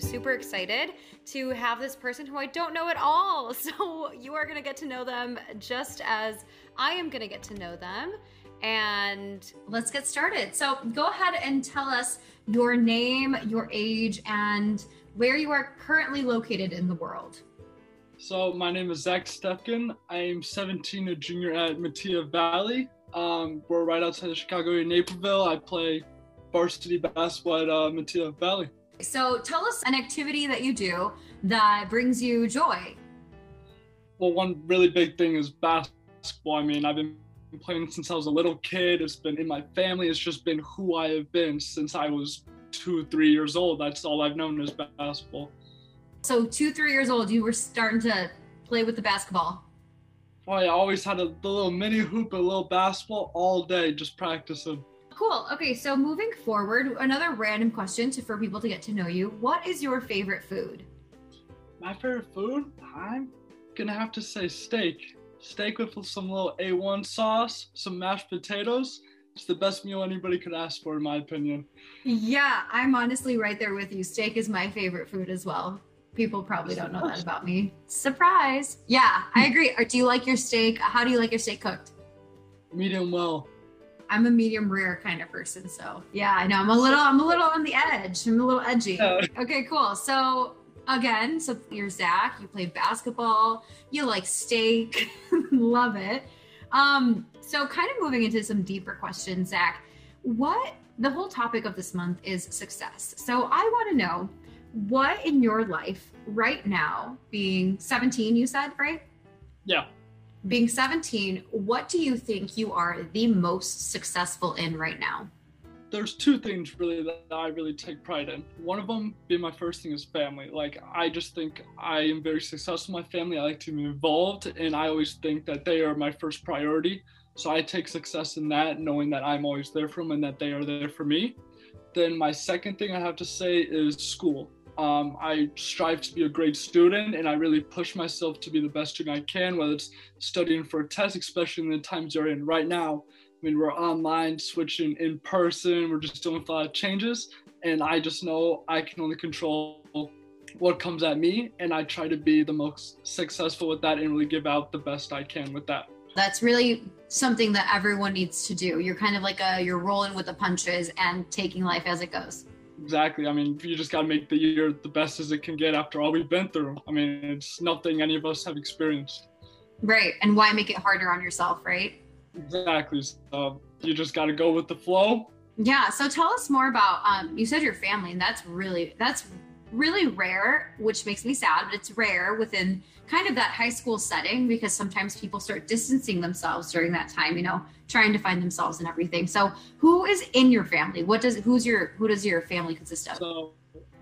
Super excited to have this person who I don't know at all. So you are to get to know them just as I am to get to know them. And let's get started. So go ahead and tell us your name, your age, and where you are currently located in the world. So my name is Zac Steffgen. I am 17, a junior at Metea Valley. Um, we're right outside of Chicago in Naperville. I play varsity basketball at uh, Valley. So tell us an activity that you do that brings you joy. Well, one really big thing is basketball. I mean, I've been playing since I was a little kid. It's been in my family. It's just been who I have been since I was two, three years old. That's all I've known is basketball. So two, three years old, you were starting to play with the basketball. Oh, yeah. I always had a little mini hoop, a little basketball all day, just practicing. Cool. Okay, so moving forward, another random question to, for people to get to know you. What is your favorite food? My favorite food? I'm gonna have to say steak. Steak with some little A1 sauce, some mashed potatoes. It's the best meal anybody could ask for, in my opinion. Yeah, I'm honestly right there with you. Steak is my favorite food as well. People probably don't know that about me. Surprise. Yeah, I agree. Or do you like your steak? How do you like your steak cooked? Medium well. I'm a medium rare kind of person, so yeah, I know I'm a little I'm a little on the edge. I'm a little edgy. Okay, cool. So again, so you're Zac, you play basketball, you like steak, love it. Um, so kind of moving into some deeper questions, Zac, what the whole topic of this month is success. So I want to know what in your life right now, being 17, you said, right? Yeah. Being 17, what do you think you are the most successful in right now? There's two things really that I really take pride in. One of them being my first thing is family. Like I just think I am very successful in my family. I like to be involved and I always think that they are my first priority. So I take success in that, knowing that I'm always there for them and that they are there for me. Then my second thing I have to say is school. Um, I strive to be a great student and I really push myself to be the best student I can, whether it's studying for a test, especially in the times you're in right now. I mean, we're online, switching in person, we're just doing a lot of changes. And I just know I can only control what comes at me. And I try to be the most successful with that and really give out the best I can with that. That's really something that everyone needs to do. You're kind of like a, you're rolling with the punches and taking life as it goes. Exactly. I mean, you just got to make the year the best as it can get after all we've been through. I mean, it's nothing any of us have experienced. Right. And why make it harder on yourself, right? Exactly. So you just got to go with the flow. Yeah. So tell us more about, um, you said your family, and that's really, that's really rare, which makes me sad, but it's rare within kind of that high school setting because sometimes people start distancing themselves during that time, you know, trying to find themselves and everything. So who is in your family? What does who's your who does your family consist of? So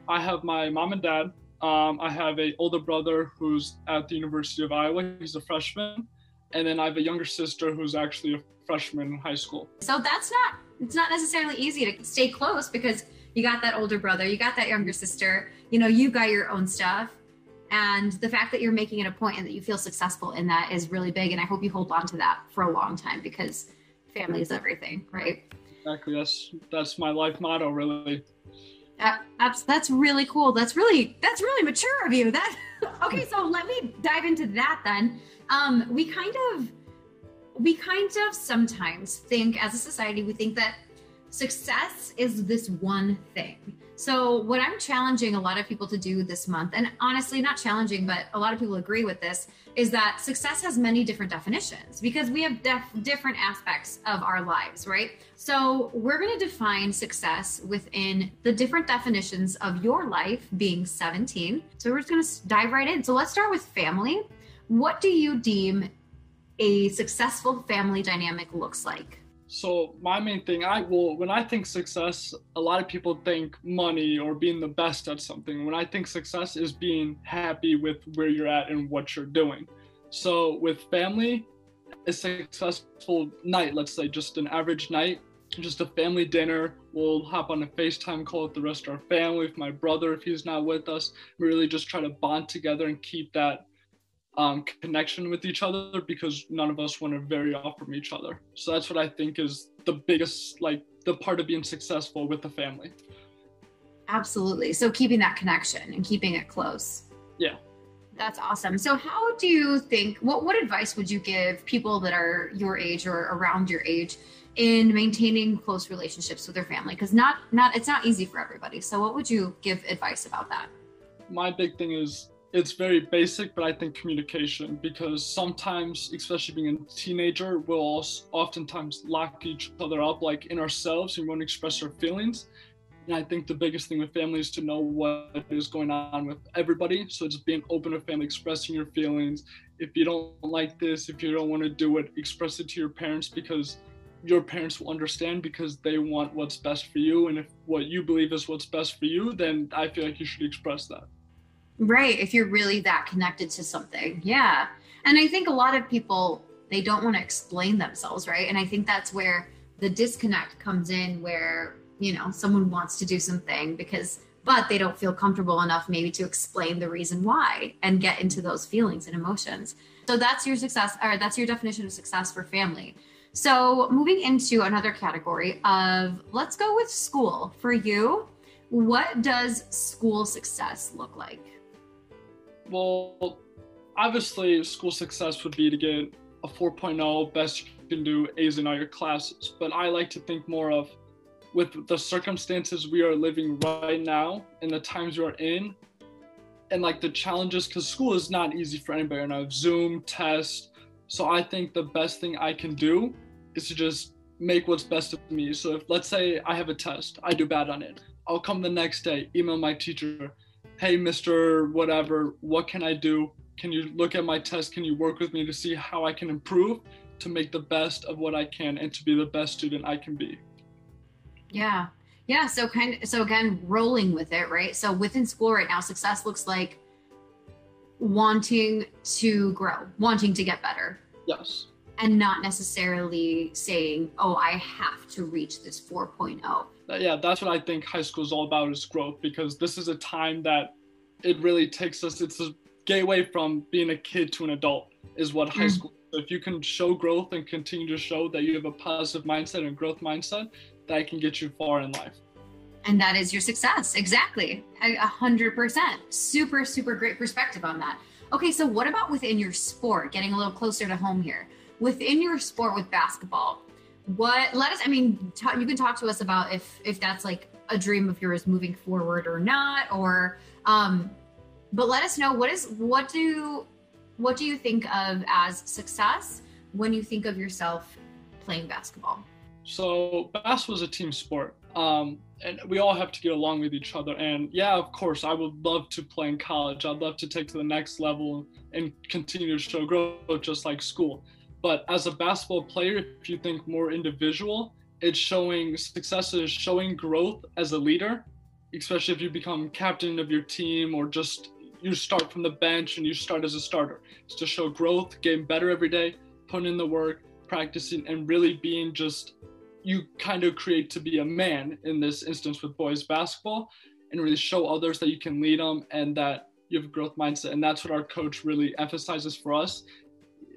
I have my mom and dad. Um, I have a older brother who's at the University of Iowa. He's a freshman, and then I have a younger sister who's actually a freshman in high school. So that's not it's not necessarily easy to stay close because you got that older brother, you got that younger sister, you know, you got your own stuff. And the fact that you're making it a point and that you feel successful in that is really big. And I hope you hold on to that for a long time because family is everything, right? Exactly. That's that's my life motto, really. Uh, that's really cool. That's really that's really mature of you. That okay. So let me dive into that then. Um, we kind of we kind of sometimes think as a society we think that success is this one thing. So, what I'm challenging a lot of people to do this month, and honestly, not challenging, but a lot of people agree with this, is that success has many different definitions because we have def- different aspects of our lives, right? So, we're going to define success within the different definitions of your life being 17. So, we're just going to dive right in. So, let's start with family. What do you deem a successful family dynamic looks like? So my main thing, I will when I think success, a lot of people think money or being the best at something. When I think success is being happy with where you're at and what you're doing. So with family, a successful night, let's say just an average night, just a family dinner. We'll hop on a FaceTime call with the rest of our family, with my brother if he's not with us. We really just try to bond together and keep that um, connection with each other because none of us want to vary off from each other. So that's what I think is the biggest, like, the part of being successful with the family. Absolutely. So keeping that connection and keeping it close. Yeah. That's awesome. So how do you think what what advice would you give people that are your age or around your age in maintaining close relationships with their family because not not it's not easy for everybody. So what would you give advice about that? My big thing is it's very basic, but I think communication because sometimes, especially being a teenager, we'll oftentimes lock each other up like in ourselves and we won't express our feelings. And I think the biggest thing with family is to know what is going on with everybody. So just being open to family, expressing your feelings. If you don't like this, if you don't want to do it, express it to your parents because your parents will understand because they want what's best for you. And if what you believe is what's best for you, then I feel like you should express that. Right. If you're really that connected to something. Yeah. And I think a lot of people, they don't want to explain themselves. Right. And I think that's where the disconnect comes in, where you know someone wants to do something because but they don't feel comfortable enough maybe to explain the reason why and get into those feelings and emotions so that's your success or that's your definition of success for family so moving into another category of let's go with school for you what does school success look like well obviously school success would be to get a 4.0 best you can do a's in all your classes. But i like to think more of with the circumstances we are living right now and the times we are in and like the challenges because school is not easy for anybody and i've zoom test. So i think the best thing i can do is to just make what's best of me. So if let's say i have a test i do bad on it. I'll come the next day email my teacher hey mr whatever what can i do can you look at my test can you work with me to see how i can improve to make the best of what i can and to be the best student i can be yeah. Yeah. So kind of, so again, rolling with it, right? So within school right now, success looks like wanting to grow, wanting to get better. Yes. And not necessarily saying, oh, I have to reach this 4.0. Yeah, that's what I think high school is all about is growth because this is a time that it really takes us, it's a gateway from being a kid to an adult, is what high mm. school if you can show growth and continue to show that you have a positive mindset and growth mindset, that can get you far in life. And that is your success. Exactly. A hundred percent. Super, super great perspective on that. Okay, so what about within your sport? Getting a little closer to home here. Within your sport with basketball, what let us i mean you can talk to us about if if that's like a dream of yours moving forward or not or um but let us know what is what do what do you think of as success when you think of yourself playing basketball so basketball is a team sport, um, and we all have to get along with each other. And yeah, of course, I would love to play in college. I'd love to take to the next level and continue to show growth, just like school. But as a basketball player, if you think more individual, it's showing success is showing growth as a leader, especially if you become captain of your team or just you start from the bench and you start as a starter. It's to show growth, getting better every day, putting in the work, practicing, and really being just you kind of create to be a man in this instance with boys basketball and really show others that you can lead them and that you have a growth mindset and that's what our coach really emphasizes for us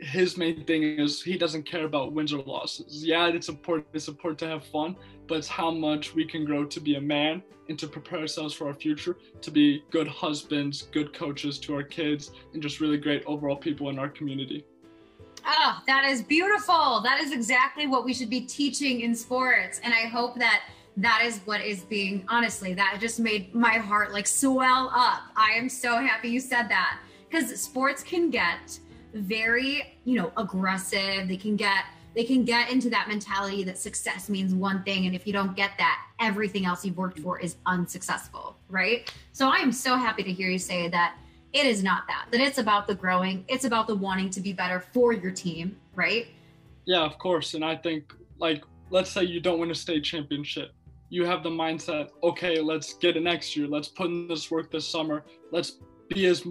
his main thing is he doesn't care about wins or losses yeah it's important it's important to have fun but it's how much we can grow to be a man and to prepare ourselves for our future to be good husbands good coaches to our kids and just really great overall people in our community Oh, that is beautiful. That is exactly what we should be teaching in sports. And I hope that that is what is being, honestly, that just made my heart like swell up. I am so happy you said that because sports can get very, you know, aggressive. They can get, they can get into that mentality that success means one thing. And if you don't get that, everything else you've worked for is unsuccessful. Right. So I am so happy to hear you say that it is not that. That it's about the growing, it's about the wanting to be better for your team, right? Yeah, of course. And I think, like, let's say you don't win a state championship. You have the mindset, okay, let's get it next year. Let's put in this work this summer. Let's be as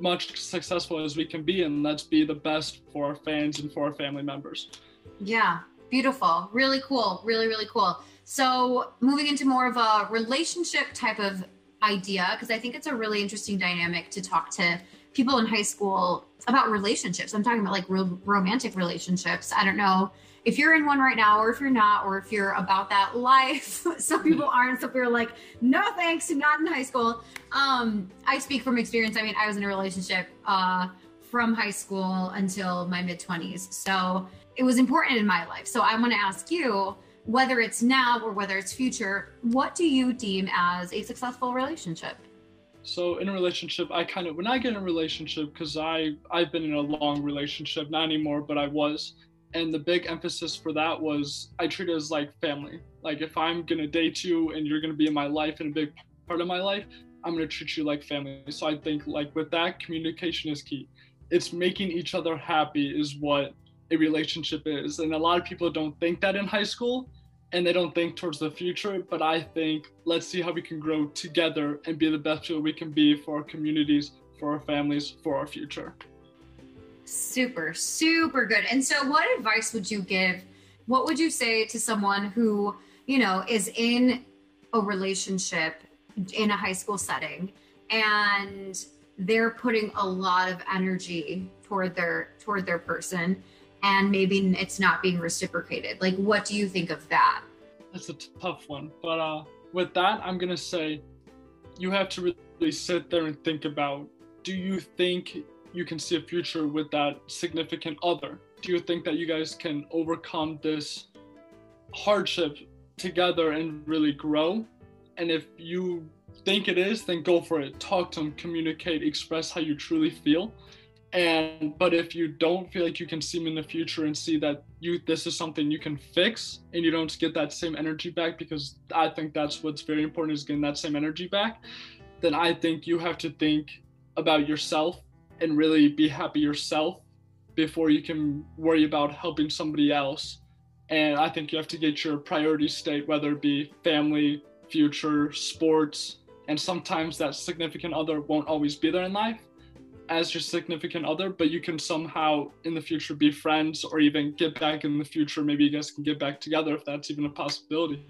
much successful as we can be and let's be the best for our fans and for our family members. Yeah, beautiful. Really cool. Really, really cool. So, moving into more of a relationship type of idea because I think it's a really interesting dynamic to talk to people in high school about relationships. I'm talking about like real romantic relationships. I don't know if you're in one right now, or if you're not, or if you're about that life, some people aren't. Some people are like, no thanks, not in high school. Um, I speak from experience. I mean, I was in a relationship uh, from high school until my mid 20s. So it was important in my life. So I want to ask you, whether it's now or whether it's future, what do you deem as a successful relationship? So in a relationship, I kind of when I get in a relationship because I I've been in a long relationship, not anymore, but I was, and the big emphasis for that was I treat it as like family. Like if I'm gonna date you and you're gonna be in my life and a big part of my life, I'm gonna treat you like family. So I think like with that, communication is key. It's making each other happy is what a relationship is, and a lot of people don't think that in high school and they don't think towards the future. But I think let's see how we can grow together and be the best people we can be for our communities, for our families, for our future. Super, super good. And so, what advice would you give? What would you say to someone who, you know, is in a relationship in a high school setting and they're putting a lot of energy toward their toward their person and maybe it's not being reciprocated. Like, what do you think of that? That's a tough one. But uh, with that, I'm to say you have to really sit there and think about do you think you can see a future with that significant other? Do you think that you guys can overcome this hardship together and really grow? And if you think it is, then go for it. Talk to them, communicate, express how you truly feel and but if you don't feel like you can see them in the future and see that you this is something you can fix and you don't get that same energy back because i think that's what's very important is getting that same energy back then i think you have to think about yourself and really be happy yourself before you can worry about helping somebody else and i think you have to get your priority state whether it be family future sports and sometimes that significant other won't always be there in life as your significant other, but you can somehow in the future be friends or even get back in the future. Maybe you guys can get back together if that's even a possibility.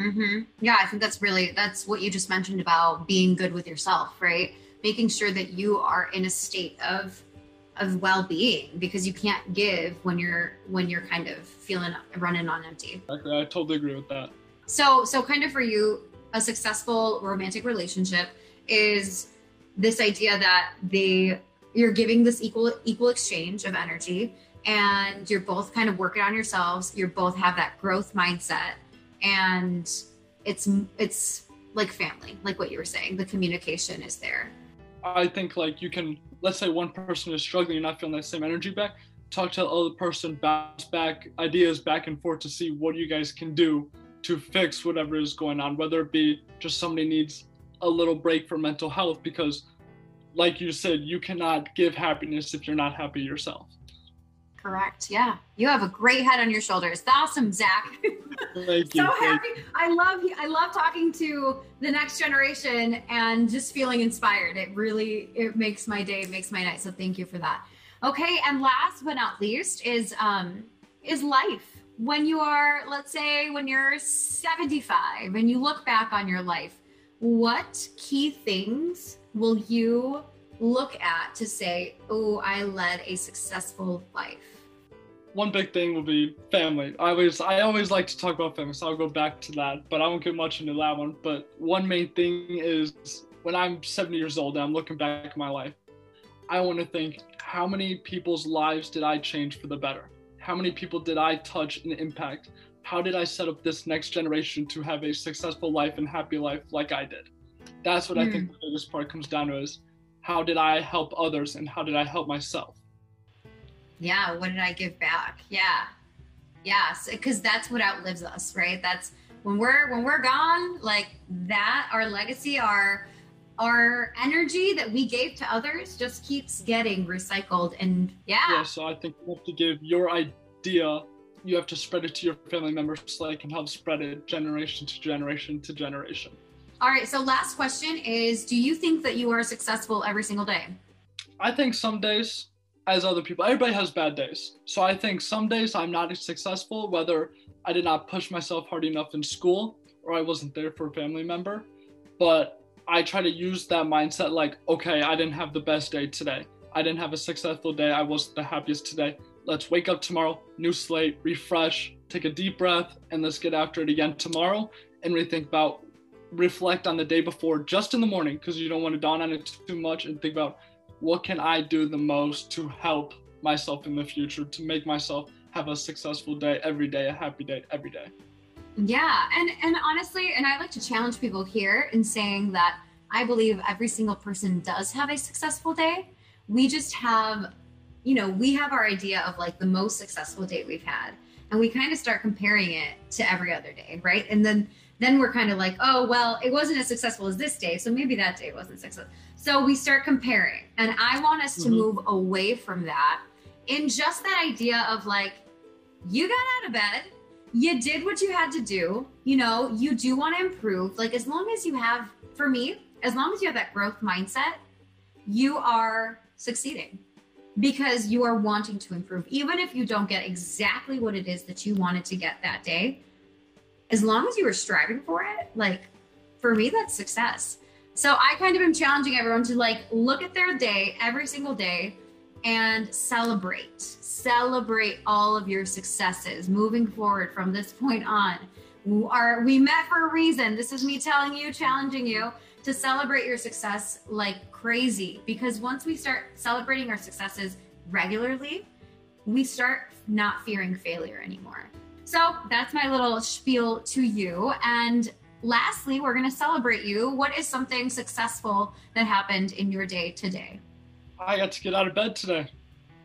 Mm-hmm. Yeah, I think that's really that's what you just mentioned about being good with yourself, right? Making sure that you are in a state of of well-being because you can't give when you're when you're kind of feeling running on empty. I totally agree with that. So so kind of for you, a successful romantic relationship is this idea that they you're giving this equal equal exchange of energy and you're both kind of working on yourselves you both have that growth mindset and it's it's like family like what you were saying the communication is there i think like you can let's say one person is struggling you're not feeling that same energy back talk to the other person bounce back ideas back and forth to see what you guys can do to fix whatever is going on whether it be just somebody needs a little break for mental health because like you said you cannot give happiness if you're not happy yourself correct. Yeah. You have a great head on your shoulders. Awesome zac. Thank so you. happy. I love i love talking to the next generation and just feeling inspired. It really it makes my day it makes my night. So thank you for that. Okay and last but not least is um is life. When you are let's say when you're 75 and you look back on your life what key things will you look at to say, oh, I led a successful life? One big thing will be family. I always I always like to talk about family, so I'll go back to that, but I won't get much into that one. But one main thing is when I'm 70 years old and I'm looking back at my life, I want to think how many people's lives did I change for the better? How many people did I touch and impact? how did I set up this next generation to have a successful life and happy life like I did? That's what mm. I think hmm. the biggest part comes down to is how did I help others and how did I help myself? Yeah, what did I give back? Yeah. Yes, because that's what outlives us, right? That's when we're when we're gone, like that, our legacy, our our energy that we gave to others just keeps getting recycled and yeah. Yeah, so I think you have to give your idea you have to spread it to your family members so they can help spread it generation to generation to generation. All right. So, last question is Do you think that you are successful every single day? I think some days, as other people, everybody has bad days. So, I think some days I'm not as successful, whether I did not push myself hard enough in school or I wasn't there for a family member. But I try to use that mindset like, okay, I didn't have the best day today. I didn't have a successful day. I wasn't the happiest today let's wake up tomorrow, new slate, refresh, take a deep breath, and let's get after it again tomorrow and rethink about reflect on the day before just in the morning because you don't want to dawn on it too much and think about what can I do the most to help myself in the future to make myself have a successful day every day, a happy day every day. Yeah, and and honestly, and I like to challenge people here in saying that I believe every single person does have a successful day. We just have, you know, we have our idea of like the most successful day we've had, and we kind of start comparing it to every other day, right? And then then we're kind of like, oh, well, it wasn't as successful as this day. So maybe that day wasn't successful. So we start comparing. And I want us to mm-hmm. move away from that in just that idea of like, you got out of bed, you did what you had to do, you know, you do want to improve. Like, as long as you have, for me, as long as you have that growth mindset, you are succeeding because you are wanting to improve. Even if you don't get exactly what it is that you wanted to get that day, as long as you were striving for it, like for me, that's success. So I kind of am challenging everyone to like look at their day every single day and celebrate. Celebrate all of your successes moving forward from this point on. Are we met for a reason? This is me telling you, challenging you to celebrate your success like crazy because once we start celebrating our successes regularly, we start not fearing failure anymore. So that's my little spiel to you. And lastly, we're going to celebrate you. What is something successful that happened in your day today? I got to get out of bed today.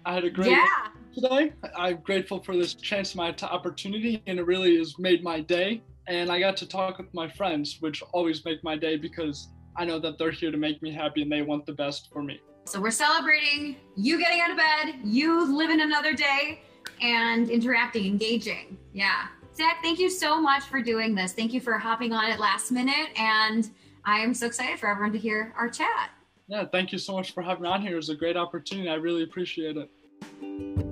I had a great yeah. today. I'm grateful for this chance, my opportunity, and it really has made my day. And I got to talk with my friends, which always make my day because I know that they're here to make me happy and they want the best for me. So we're celebrating you getting out of bed, you living another day, and interacting, engaging. Yeah. Zac, thank you so much for doing this. Thank you for hopping on at last minute. And I am so excited for everyone to hear our chat. Yeah, thank you so much for having me on here. It was a great opportunity. I really appreciate it.